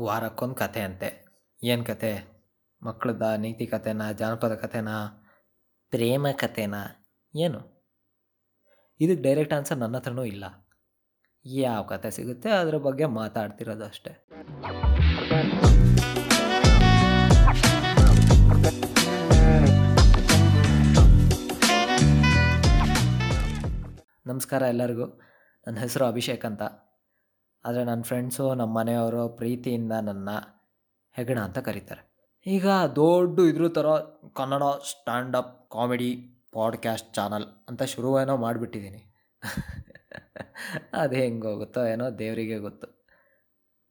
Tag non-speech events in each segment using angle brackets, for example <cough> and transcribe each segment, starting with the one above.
ವಾರಕ್ಕೊಂದು ಕತೆ ಅಂತೆ. ಏನು ಕತೆ ಮಕ್ಕಳದ ನೀತಿ ಕಥೆನ, ಜಾನಪದ ಕಥೆನ, ಪ್ರೇಮ ಕಥೆನ? ಏನು? ಇದಕ್ಕೆ ಡೈರೆಕ್ಟ್ ಆನ್ಸರ್ ನನ್ನ ಹತ್ರನೂ ಇಲ್ಲ. ಯಾವ ಕತೆ ಸಿಗುತ್ತೆ ಅದ್ರ ಬಗ್ಗೆ ಮಾತಾಡ್ತಿರೋದು ಅಷ್ಟೆ. ನಮಸ್ಕಾರ ಎಲ್ಲರಿಗೂ. ನನ್ನ ಹೆಸರು ಅಭಿಷೇಕ್ ಅಂತ. ಆದರೆ ನನ್ನ ಫ್ರೆಂಡ್ಸು ನಮ್ಮ ಮನೆಯವರು ಪ್ರೀತಿಯಿಂದ ನನ್ನ ಹೆಗಣ ಅಂತ ಕರೀತಾರೆ. ಈಗ ದೊಡ್ಡ ಇದ್ರ ಥರ Kannada standup comedy podcast channel ಅಂತ ಶುರುವೇನೋ ಮಾಡಿಬಿಟ್ಟಿದ್ದೀನಿ ಅದು ಹೆಂಗೆ ಹೋಗುತ್ತೋ ಏನೋ ದೇವರಿಗೆ ಗೊತ್ತು.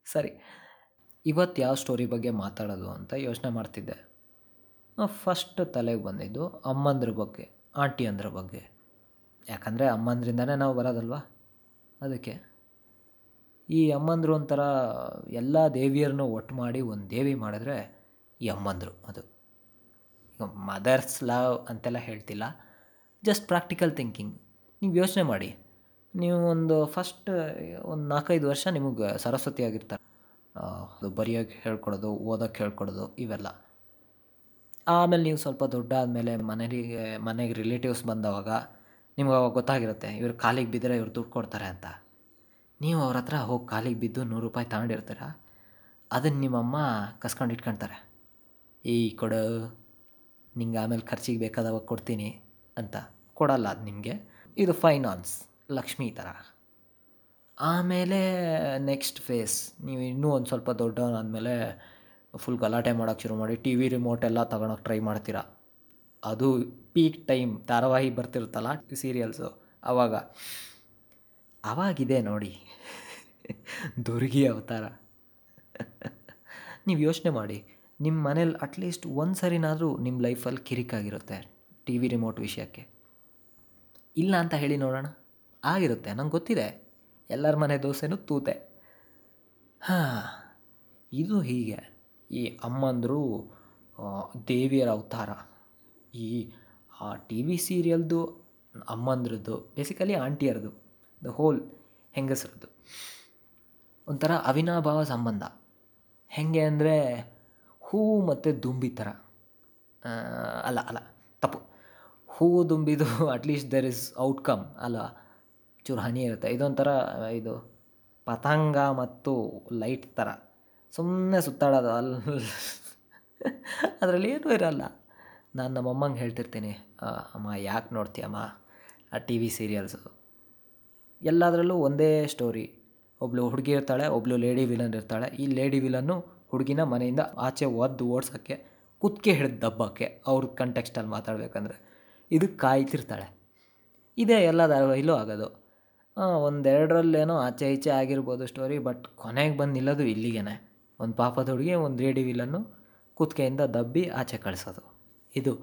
ಸರಿ ಇವತ್ತು ಯಾವ ಸ್ಟೋರಿ ಬಗ್ಗೆ ಮಾತಾಡೋದು ಅಂತ ಯೋಚನೆ ಮಾಡ್ತಿದ್ದೆ. ಫಸ್ಟ್ ತಲೆಗೆ ಬಂದಿದ್ದು ಅಮ್ಮಂದ್ರ ಬಗ್ಗೆ ಆಂಟಿ ಅಂದ್ರ ಬಗ್ಗೆ. ಯಾಕಂದರೆ ಅಮ್ಮಂದ್ರಿಂದನೇ ನಾವು ಬರೋದಲ್ವಾ? ಅದಕ್ಕೆ. ಈ ಅಮ್ಮಂದರು ಒಂಥರ ಎಲ್ಲ ದೇವಿಯರನ್ನು ಒಟ್ಟು ಮಾಡಿ ಒಂದು ದೇವಿ ಮಾಡಿದ್ರೆ ಈ ಅಮ್ಮಂದರು ಅದು. ಈಗ ಮದರ್ಸ್ ಲವ್ ಅಂತೆಲ್ಲ ಹೇಳ್ತಿಲ್ಲ. ಜಸ್ಟ್ ಪ್ರಾಕ್ಟಿಕಲ್ ಥಿಂಕಿಂಗ್ ನೀವು ಯೋಚನೆ ಮಾಡಿ. ನೀವು ಒಂದು ಫಸ್ಟ್ ಒಂದು ನಾಲ್ಕೈದು ವರ್ಷ ನಿಮಗೆ ಸರಸ್ವತಿ ಆಗಿರ್ತಾರೆ. ಅದು ಬರೆಯೋಕೆ ಹೇಳ್ಕೊಡೋದು ಓದೋಕ್ಕೆ ಹೇಳ್ಕೊಡೋದು ಇವೆಲ್ಲ. ಆಮೇಲೆ ನೀವು ಸ್ವಲ್ಪ ದೊಡ್ಡ ಆದಮೇಲೆ ಮನೆಗೆ ಮನೆಗೆ ರಿಲೇಟಿವ್ಸ್ ಬಂದವಾಗ ನಿಮ್ಗೆ ಅವಾಗ ಗೊತ್ತಾಗಿರುತ್ತೆ, ಇವ್ರು ಕಾಲಿಗೆ ಬಿದ್ದರೆ ಇವ್ರು ದುಡ್ಡು ಕೊಡ್ತಾರೆ ಅಂತ. ನೀವು ಅವ್ರ ಹತ್ರ ಹೋಗಿ ಕಾಲಿಗೆ ಬಿದ್ದು ನೂರು ರೂಪಾಯಿ ತಗೊಂಡಿರ್ತೀರ? ಅದನ್ನು ನಿಮ್ಮಮ್ಮ ಕಸ್ಕೊಂಡು ಇಟ್ಕೊಳ್ತಾರೆ ಏಯ್ ಕೊಡು, ನಿಂಗೆ ಆಮೇಲೆ ಖರ್ಚಿಗೆ ಬೇಕಾದವಾಗ ಕೊಡ್ತೀನಿ ಅಂತ. ಕೊಡಲ್ಲ ಅದು ನಿಮಗೆ. ಇದು ಫೈನಾನ್ಸ್, ಲಕ್ಷ್ಮಿ ಥರ ಆಮೇಲೆ ನೆಕ್ಸ್ಟ್ ಫೇಸ್, ನೀವು ಇನ್ನೂ ಒಂದು ಸ್ವಲ್ಪ ದೊಡ್ಡವನಾದಮೇಲೆ ಫುಲ್ ಗಲಾಟೆ ಮಾಡೋಕ್ಕೆ ಶುರು ಮಾಡಿ, ಟಿ ವಿ ರಿಮೋಟ್ ಎಲ್ಲ ತಗೊಳಕ್ಕೆ ಟ್ರೈ ಮಾಡ್ತೀರಾ? ಅದು ಪೀಕ್ ಟೈಮ್, ಧಾರಾವಾಹಿ ಬರ್ತಿರುತ್ತಲ್ಲ ಸೀರಿಯಲ್ಸು ಆವಾಗ ಆವಾಗಿದೆ ನೋಡಿ. ದುರ್ಗಿ ಅವತಾರ. ನೀವು ಯೋಚನೆ ಮಾಡಿ ನಿಮ್ಮ ಮನೇಲಿ ಅಟ್ಲೀಸ್ಟ್ ಒಂದು ಸರಿನಾದರೂ ನಿಮ್ಮ ಲೈಫಲ್ಲಿ ಕಿರಿಕಾಗಿರುತ್ತೆ ಟಿ ವಿ ರಿಮೋಟ್ ವಿಷಯಕ್ಕೆ. ಇಲ್ಲ ಅಂತ ಹೇಳಿ ನೋಡೋಣ. ಆಗಿರುತ್ತೆ, ನಂಗೆ ಗೊತ್ತಿದೆ. ಎಲ್ಲರ ಮನೆ ದೋಸೆನೂ ತೂತೆ. ಹಾಂ, ಇದು ಹೀಗೆ. ಈ ಅಮ್ಮಂದರು ದೇವಿಯರ ಅವತಾರ. ಈ, ಆ, ಟಿ ವಿ ಸೀರಿಯಲ್ದು ಅಮ್ಮಂದ್ರದ್ದು ಬೇಸಿಕಲಿ ಆಂಟಿಯರ್ದು. ದ ಹೋಲ್ ಹೆಂಗಸ್ರದ್ದು. ಒಂಥರ ಅವಿನಾಭಾವ ಸಂಬಂಧ. ಹೇಗೆ ಅಂದರೆ ಹೂವು ಮತ್ತು ದುಂಬಿ ಥರ. ಅಲ್ಲ ಅಲ್ಲ, ತಪ್ಪು. ಹೂವು ದುಂಬಿದು at least there is outcome ಅಲ್ಲ ಚೂರು ಹನಿ ಇರುತ್ತೆ. ಇದೊಂಥರ, ಇದು ಪತಂಗ ಮತ್ತು ಲೈಟ್ ಥರ. ಸುಮ್ಮನೆ ಸುತ್ತಾಡೋದು ಅಲ್ಲಿ <laughs> ಅದರಲ್ಲಿ ಏನೂ ಇರಲ್ಲ. ನಾನು ನಮ್ಮಮ್ಮಂಗೆ ಹೇಳ್ತಿರ್ತೀನಿ ಅಮ್ಮ, ಯಾಕೆ ನೋಡ್ತೀಯಮ್ಮ? ಆ ಟಿ ವಿ ಸೀರಿಯಲ್ಸು ಎಲ್ಲದರಲ್ಲೂ ಒಂದೇ ಸ್ಟೋರಿ ಒಬ್ಬಳು ಹುಡುಗಿ ಇರ್ತಾಳೆ ಒಬ್ಬಳು ಲೇಡಿ ವಿಲನ್ ಇರ್ತಾಳೆ. ಈ ಲೇಡಿ ವಿಲನ್ನು ಹುಡುಗಿನ ಮನೆಯಿಂದ ಆಚೆ ಒದ್ದು ಓಡ್ಸೋಕ್ಕೆ ಕುತ್ತಿಗೆ ಹಿಡಿದು ದಬ್ಬಕ್ಕೆ ಅವ್ರ ಕಂಟೆಕ್ಸ್ಟಲ್ಲಿ ಮಾತಾಡಬೇಕಂದ್ರೆ ಇದು ಕಾಯ್ತಿರ್ತಾಳೆ. ಇದೇ ಎಲ್ಲ ಧಾರಾವಾಹಿಲೂ ಆಗೋದು. ಒಂದೆರಡರಲ್ಲೇನೋ ಆಚೆ ಈಚೆ ಆಗಿರ್ಬೋದು ಸ್ಟೋರಿ ಬಟ್ ಕೊನೆಗೆ ಬಂದು ನಿಲ್ಲೋದು ಇಲ್ಲಿಗೇ ಒಂದು ಪಾಪದ ಹುಡುಗಿ, ಒಂದು ಲೇಡಿ ವಿಲನ್ನು ಕುತ್ತಿಗೆಯಿಂದ ದಬ್ಬಿ ಆಚೆ ಕಳಿಸೋದು. ಇದು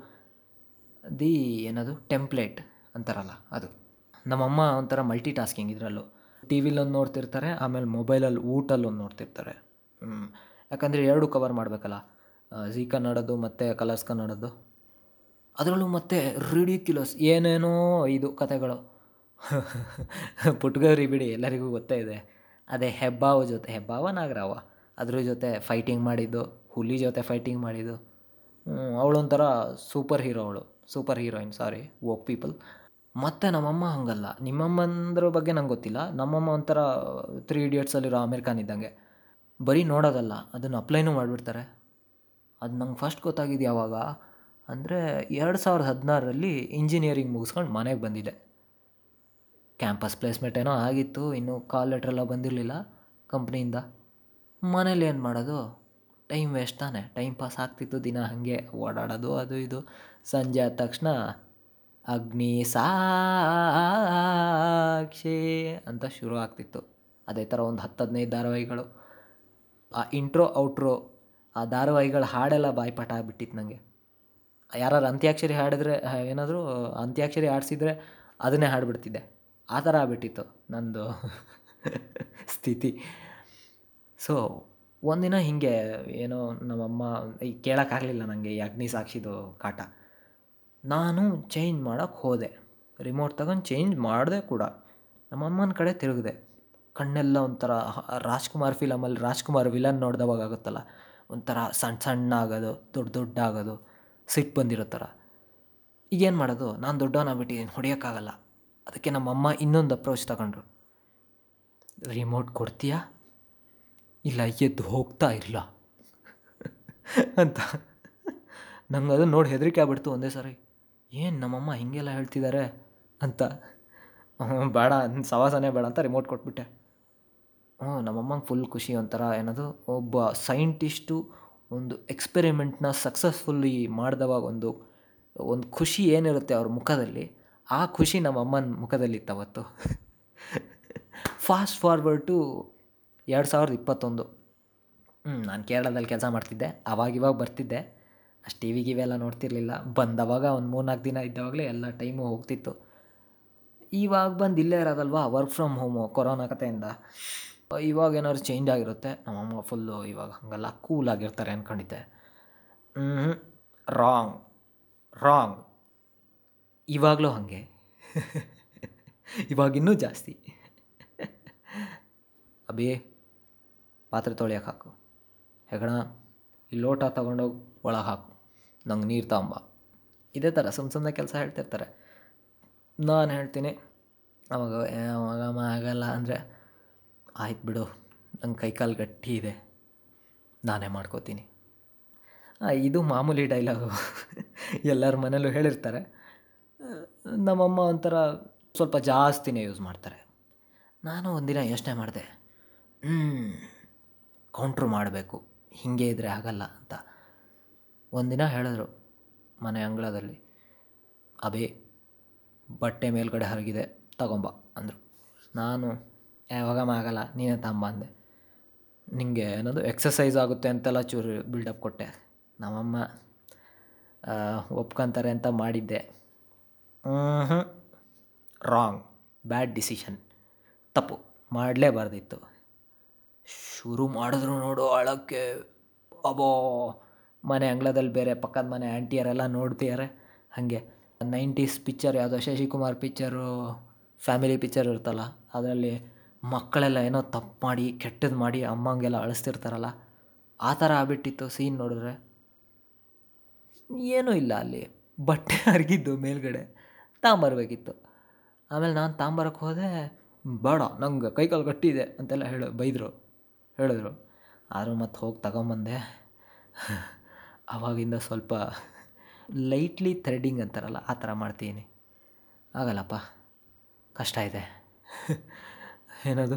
ದಿ ಏನದು ಟೆಂಪ್ಲೇಟ್ ಅಂತಾರಲ್ಲ ಅದು. ನಮ್ಮಮ್ಮ ಒಂಥರ ಮಲ್ಟಿ ಟಾಸ್ಕಿಂಗ್ ಇದರಲ್ಲೂ. ಟಿ ವಿಲೊಂದು ನೋಡ್ತಿರ್ತಾರೆ, ಆಮೇಲೆ ಮೊಬೈಲಲ್ಲಿ ಊಟಲ್ಲೊಂದು ನೋಡ್ತಿರ್ತಾರೆ. ಯಾಕಂದರೆ ಎರಡು ಕವರ್ ಮಾಡಬೇಕಲ್ಲ. ಝೀ ಕನ್ನಡದ್ದು ಮತ್ತು ಕಲರ್ಸ್ ಕನ್ನಡದ್ದು. ಅದರಲ್ಲೂ ಮತ್ತೆ ರಿಡಿಕ್ಯುಲಸ್ ಏನೇನೋ ಇದು ಕತೆಗಳು <laughs> ಪುಟ್ಗರಿ ಬಿಡಿ, ಎಲ್ಲರಿಗೂ ಗೊತ್ತೇ ಇದೆ. ಅದೇ ಹೆಬ್ಬಾವ ಜೊತೆ, ಹೆಬ್ಬಾವ ನಾಗರಾವ. ಅದ್ರ ಜೊತೆ ಫೈಟಿಂಗ್ ಮಾಡಿದ್ದು, ಹುಲಿ ಜೊತೆ ಫೈಟಿಂಗ್ ಮಾಡಿದ್ದು. ಅವಳೊಂಥರ ಸೂಪರ್ ಹೀರೋ ಅವಳು. Super heroine sorry woke people ಮತ್ತು ನಮ್ಮಮ್ಮ ಹಾಗಲ್ಲ. ನಿಮ್ಮಮ್ಮಂದ್ರ ಬಗ್ಗೆ ನಂಗೆ ಗೊತ್ತಿಲ್ಲ. ನಮ್ಮಮ್ಮ ಒಂಥರ ತ್ರೀ ಇಡಿಯಟ್ಸಲ್ಲಿರೋ ಖಾನ್ ಇದ್ದಂಗೆ. ಬರೀ ನೋಡೋದಲ್ಲ, ಅದನ್ನು ಅಪ್ಲೈನೂ ಮಾಡಿಬಿಡ್ತಾರೆ. ಅದು ನಂಗೆ ಫಸ್ಟ್ ಗೊತ್ತಾಗಿದ್ದು ಯಾವಾಗ ಅಂದರೆ ಎರಡು ಸಾವಿರದ ಹದಿನಾರರಲ್ಲಿ ಇಂಜಿನಿಯರಿಂಗ್ ಮುಗಿಸ್ಕೊಂಡು ಮನೆಗೆ ಬಂದಿದ್ದೆ. ಕ್ಯಾಂಪಸ್ ಪ್ಲೇಸ್ಮೆಂಟ್ ಏನೋ ಆಗಿತ್ತು, ಇನ್ನೂ ಕಾಲ್ ಲೆಟ್ರೆಲ್ಲ ಬಂದಿರಲಿಲ್ಲ ಕಂಪ್ನಿಯಿಂದ ಮನೇಲಿ ಏನು ಮಾಡೋದು? ಟೈಮ್ ವೇಸ್ಟ್ ತಾನೆ. ಟೈಮ್ ಪಾಸ್ ಆಗ್ತಿತ್ತು ದಿನ ಹಾಗೆ. ಓಡಾಡೋದು, ಅದು ಇದು. ಸಂಜೆ ಆದ ತಕ್ಷಣ ಅಗ್ನಿ ಸಾಕ್ಷಿ ಅಂತ ಶುರು ಆಗ್ತಿತ್ತು. ಅದೇ ಥರ ಒಂದು ಹತ್ತು ಹದಿನೈದು ಧಾರಾವಾಹಿಗಳು. ಆ ಇಂಟ್ರೋ ಔಟ್ರೋ ಆ ಧಾರಾವಾಹಿಗಳ ಹಾಡೆಲ್ಲ ಬಾಯ್ಪಾಠ ಆಗಿಬಿಟ್ಟಿತ್ತು ನನಗೆ ಯಾರು ಅಂತ್ಯಾಕ್ಷರಿ ಹಾಡಿದ್ರೆ, ಏನಾದರೂ ಅಂತ್ಯಾಕ್ಷರಿ ಆಡಿಸಿದ್ರೆ ಅದನ್ನೇ ಹಾಡ್ಬಿಡ್ತಿದ್ದೆ. ಆ ಥರ ಆಗ್ಬಿಟ್ಟಿತ್ತು ನಂದು ಸ್ಥಿತಿ. ಸೊ ಒಂದಿನ ಹೀಗೆ ಏನೋ ನಮ್ಮಮ್ಮ ಈ ಕೇಳೋಕ್ಕಾಗಲಿಲ್ಲ ನನಗೆ ಈ ಅಗ್ನಿ ಸಾಕ್ಷಿದು ಕಾಟ. ನಾನು ಚೇಂಜ್ ಮಾಡೋಕ್ಕೆ ಹೋದೆ. ರಿಮೋಟ್ ತಗೊಂಡು ಚೇಂಜ್ ಮಾಡಿದೆ ಕೂಡ. ನಮ್ಮಮ್ಮನ ಕಡೆ ತಿರುಗಿದೆ. ಕಣ್ಣೆಲ್ಲ ಒಂಥರ ರಾಜ್ಕುಮಾರ್ ಫಿಲಮಲ್ಲಿ ರಾಜ್ಕುಮಾರ್ ವಿಲನ್ ನೋಡ್ದವಾಗ ಆಗುತ್ತಲ್ಲ? ಒಂಥರ ಸಣ್ಣ ಸಣ್ಣ ಆಗೋದು ದೊಡ್ಡ ದೊಡ್ಡ ಆಗೋದು ಸಿಟ್ಟು ಬಂದಿರೋ ಥರ. ಈಗೇನು ಮಾಡೋದು? ನಾನು ದೊಡ್ಡವನಾಗ್ಬಿಟ್ಟಿದ್ದೀನಿ ಹೊಡಿಯೋಕ್ಕಾಗಲ್ಲ. ಅದಕ್ಕೆ ನಮ್ಮಮ್ಮ ಇನ್ನೊಂದು ಅಪ್ರೋಚ್ ತಗೊಂಡ್ರು. ರಿಮೋಟ್ ಕೊಡ್ತೀಯಾ? ಇಲ್ಲ, ಎದ್ದು ಹೋಗ್ತಾ ಇಲ್ಲ <laughs> ಅಂತ. ನಂಗೆ ಅದು ನೋಡಿ ಹೆದರಿಕೆ ಆಗ್ಬಿಡ್ತು ಒಂದೇ ಸಾರಿ. ಏನು ನಮ್ಮಮ್ಮ ಹೀಗೆಲ್ಲ ಹೇಳ್ತಿದ್ದಾರೆ ಅಂತ. ಬೇಡ ಸವಾಸನೆ ಬೇಡ ಅಂತ ರಿಮೋಟ್ ಕೊಟ್ಬಿಟ್ಟೆ. ಹ್ಞೂ ನಮ್ಮಮ್ಮಂಗೆ ಫುಲ್ ಖುಷಿ ಒಂಥರ ಏನದು, ಒಬ್ಬ ಸೈಂಟಿಸ್ಟು ಒಂದು ಎಕ್ಸ್ಪೆರಿಮೆಂಟ್ನ ಸಕ್ಸಸ್ಫುಲ್ಲಿ ಮಾಡಿದವಾಗ ಒಂದು ಒಂದು ಖುಷಿ ಏನಿರುತ್ತೆ ಅವ್ರ ಮುಖದಲ್ಲಿ, ಆ ಖುಷಿ ನಮ್ಮಮ್ಮನ ಮುಖದಲ್ಲಿ ಅವತ್ತು. ಫಾಸ್ಟ್ ಫಾರ್ವರ್ಡ್ ಟು ಎರಡು ಸಾವಿರದ ಇಪ್ಪತ್ತೊಂದು. ಹ್ಞೂ ನಾನು ಕೇರಳದಲ್ಲಿ ಕೆಲಸ ಮಾಡ್ತಿದ್ದೆ ಅವಾಗ ಇವಾಗ ಬರ್ತಿದ್ದೆ. ಅಷ್ಟು ಟಿ ವಿ ಇವೆಲ್ಲ ನೋಡ್ತಿರ್ಲಿಲ್ಲ. ಬಂದವಾಗ ಒಂದು ಮೂರ್ನಾಲ್ಕು ದಿನ ಇದ್ದವಾಗಲೇ ಎಲ್ಲ ಟೈಮು ಹೋಗ್ತಿತ್ತು. ಇವಾಗ ಬಂದು ಇಲ್ಲೇ ಇರೋದಲ್ವಾ? ವರ್ಕ್ ಫ್ರಮ್ ಹೋಮು ಕೊರೋನಾ ಕಥೆಯಿಂದ. ಇವಾಗ ಏನಾದ್ರು ಚೇಂಜ್ ಆಗಿರುತ್ತೆ? ನಮ್ಮಮ್ಮ ಫುಲ್ಲು ಇವಾಗ ಹಾಗಲ್ಲ ಕೂಲಾಗಿರ್ತಾರೆ ಅಂದ್ಕೊಂಡಿದ್ದೆ ಹ್ಞೂ ರಾಂಗ್ ರಾಂಗ್ ಇವಾಗಲೂ ಹಾಗೆ. ಇವಾಗ ಇನ್ನೂ ಜಾಸ್ತಿ. ಅಬಿ ಪಾತ್ರೆ ತೊಳ್ಯಕ್ಕೆ ಹಾಕು. ಹೆಗಣ ಈ ಲೋಟ ತಗೊಂಡೋಗಿ ಒಳಗೆ ಹಾಕು. ನಂಗೆ ನೀರು ತಗೊಂಬ ಇದೇ ಥರ ಸುಮ್ಮ ಸುಮ್ಮನೆ ಕೆಲಸ ಹೇಳ್ತಿರ್ತಾರೆ. ನಾನು ಹೇಳ್ತೀನಿ, ಅವಾಗ ಅವಾಗ ಅವಾಗಮ್ಮ ಆಗಲ್ಲ ಅಂದರೆ, ಆಯ್ತು ಬಿಡು, ನಂಗೆ ಕೈಕಾಲು ಗಟ್ಟಿ ಇದೆ, ನಾನೇ ಮಾಡ್ಕೋತೀನಿ. ಇದು ಮಾಮೂಲಿ ಡೈಲಾಗು. ಎಲ್ಲರ ಮನೇಲೂ ಹೇಳಿರ್ತಾರೆ. ನಮ್ಮಮ್ಮ ಒಂಥರ ಸ್ವಲ್ಪ ಜಾಸ್ತಿನೇ ಯೂಸ್ ಮಾಡ್ತಾರೆ. ನಾನು ಒಂದಿನ ಯೋಚನೆ ಮಾಡಿದೆ ಹ್ಞೂ ಕೌಂಟ್ರು ಮಾಡಬೇಕು, ಹೀಗೆ ಇದ್ದರೆ ಆಗಲ್ಲ ಅಂತ. ಒಂದಿನ ಹೇಳಿದ್ರು ಮನೆ ಅಂಗಳದಲ್ಲಿ ಅಬೇ ಬಟ್ಟೆ ಮೇಲ್ಗಡೆ ಹರಗಿದೆ, ತಗೊಂಬ, ಅಂದರು. ನಾನು ಯಾವಾಗ ಆಗಲ್ಲ, ನೀನೇ ತಗೊಂಬ, ಅಂದೆ. ನಿಮಗೆ ಏನದು ಎಕ್ಸಸೈಸ್ ಆಗುತ್ತೆ ಅಂತೆಲ್ಲ ಚೂರು ಬಿಲ್ಡಪ್ ಕೊಟ್ಟೆ. ನಮ್ಮಮ್ಮ ಒಪ್ಕೊಂತಾರೆ ಅಂತ ಮಾಡಿದ್ದೆ. ಹ್ಞೂ ರಾಂಗ್ ಬ್ಯಾಡ್ ಡಿಸಿಷನ್ ತಪ್ಪು ಮಾಡಲೇಬಾರ್ದಿತ್ತು ಶುರು ಮಾಡಿದ್ರು ನೋಡು, ಅಳಕ್ಕೆ, ಅಬೋ. ಮನೆ ಅಂಗಳದಲ್ಲಿ ಬೇರೆ ಪಕ್ಕದ ಮನೆ ಆಂಟಿಯರೆಲ್ಲ ನೋಡ್ತಿದ್ದಾರೆ ಹಾಗೆ ನೈಂಟೀಸ್ ಪಿಕ್ಚರ್ ಯಾವುದೋ ಶಶಿಕುಮಾರ್ ಪಿಕ್ಚರು, ಫ್ಯಾಮಿಲಿ ಪಿಕ್ಚರ್ ಇರುತ್ತಲ್ಲ, ಅದರಲ್ಲಿ ಮಕ್ಕಳೆಲ್ಲ ಏನೋ ತಪ್ಪು ಮಾಡಿ ಕೆಟ್ಟದ್ದು ಮಾಡಿ ಅಮ್ಮಂಗೆಲ್ಲ ಅಳಿಸ್ತಿರ್ತಾರಲ್ಲ, ಆ ಥರ ಆಗ್ಬಿಟ್ಟಿತ್ತು ಸೀನ್ ನೋಡಿದ್ರೆ. ಏನೂ ಇಲ್ಲ ಅಲ್ಲಿ. ಬಟ್ಟೆ ಹರಿಗಿದ್ದು ಮೇಲ್ಗಡೆ, ತಾಂಬರ್ಬೇಕಿತ್ತು. ಆಮೇಲೆ ನಾನು ತಾಂಬರಕ್ಕೆ ಹೋದೆ, ಬೇಡ, ನಂಗೆ ಕೈಕಾಲು ಗಟ್ಟಿದೆ ಅಂತೆಲ್ಲ ಹೇಳು, ಬೈದರು, ಹೇಳಿದ್ರು. ಆದರೂ ಮತ್ತೆ ಹೋಗಿ ತಗೊಂಬಂದೆ. ಆವಾಗಿಂದ ಸ್ವಲ್ಪ ಲೈಟ್ಲಿ ಥ್ರೆಡಿಂಗ್ ಅಂತಾರಲ್ಲ, ಆ ಥರ ಮಾಡ್ತೀನಿ. ಆಗಲ್ಲಪ್ಪ, ಕಷ್ಟ ಇದೆ. <laughs> ಏನದು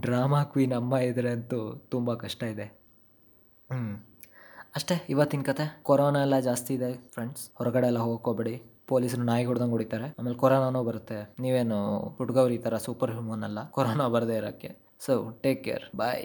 ಡ್ರಾಮಾ ಕ್ವೀನ್ ಅಮ್ಮ ಇದ್ರೆ ಅಂತೂ ತುಂಬ ಕಷ್ಟ ಇದೆ. ಹ್ಞೂ ಅಷ್ಟೇ, ಇವತ್ತಿನ ಕತೆ, ಕೊರೋನಾ ಎಲ್ಲ ಜಾಸ್ತಿ ಇದೆ ಫ್ರೆಂಡ್ಸ್ ಹೊರಗಡೆ ಎಲ್ಲ ಹೋಗ್ಕೋಬೇಡಿ. ಪೊಲೀಸರು ನಾಯಿ ಹೊಡ್ದಂಗೆ ಹೊಡಿತಾರೆ. ಆಮೇಲೆ ಕೊರೋನಾನೂ ಬರುತ್ತೆ. ನೀವೇನು ಹುಡ್ಗವ್ರು ಈ ಥರ ಸೂಪರ್ ಹ್ಯೂಮನ್ ಅಲ್ಲ, ಕೊರೋನಾ ಬರದೇ ಇರೋಕ್ಕೆ. So take care bye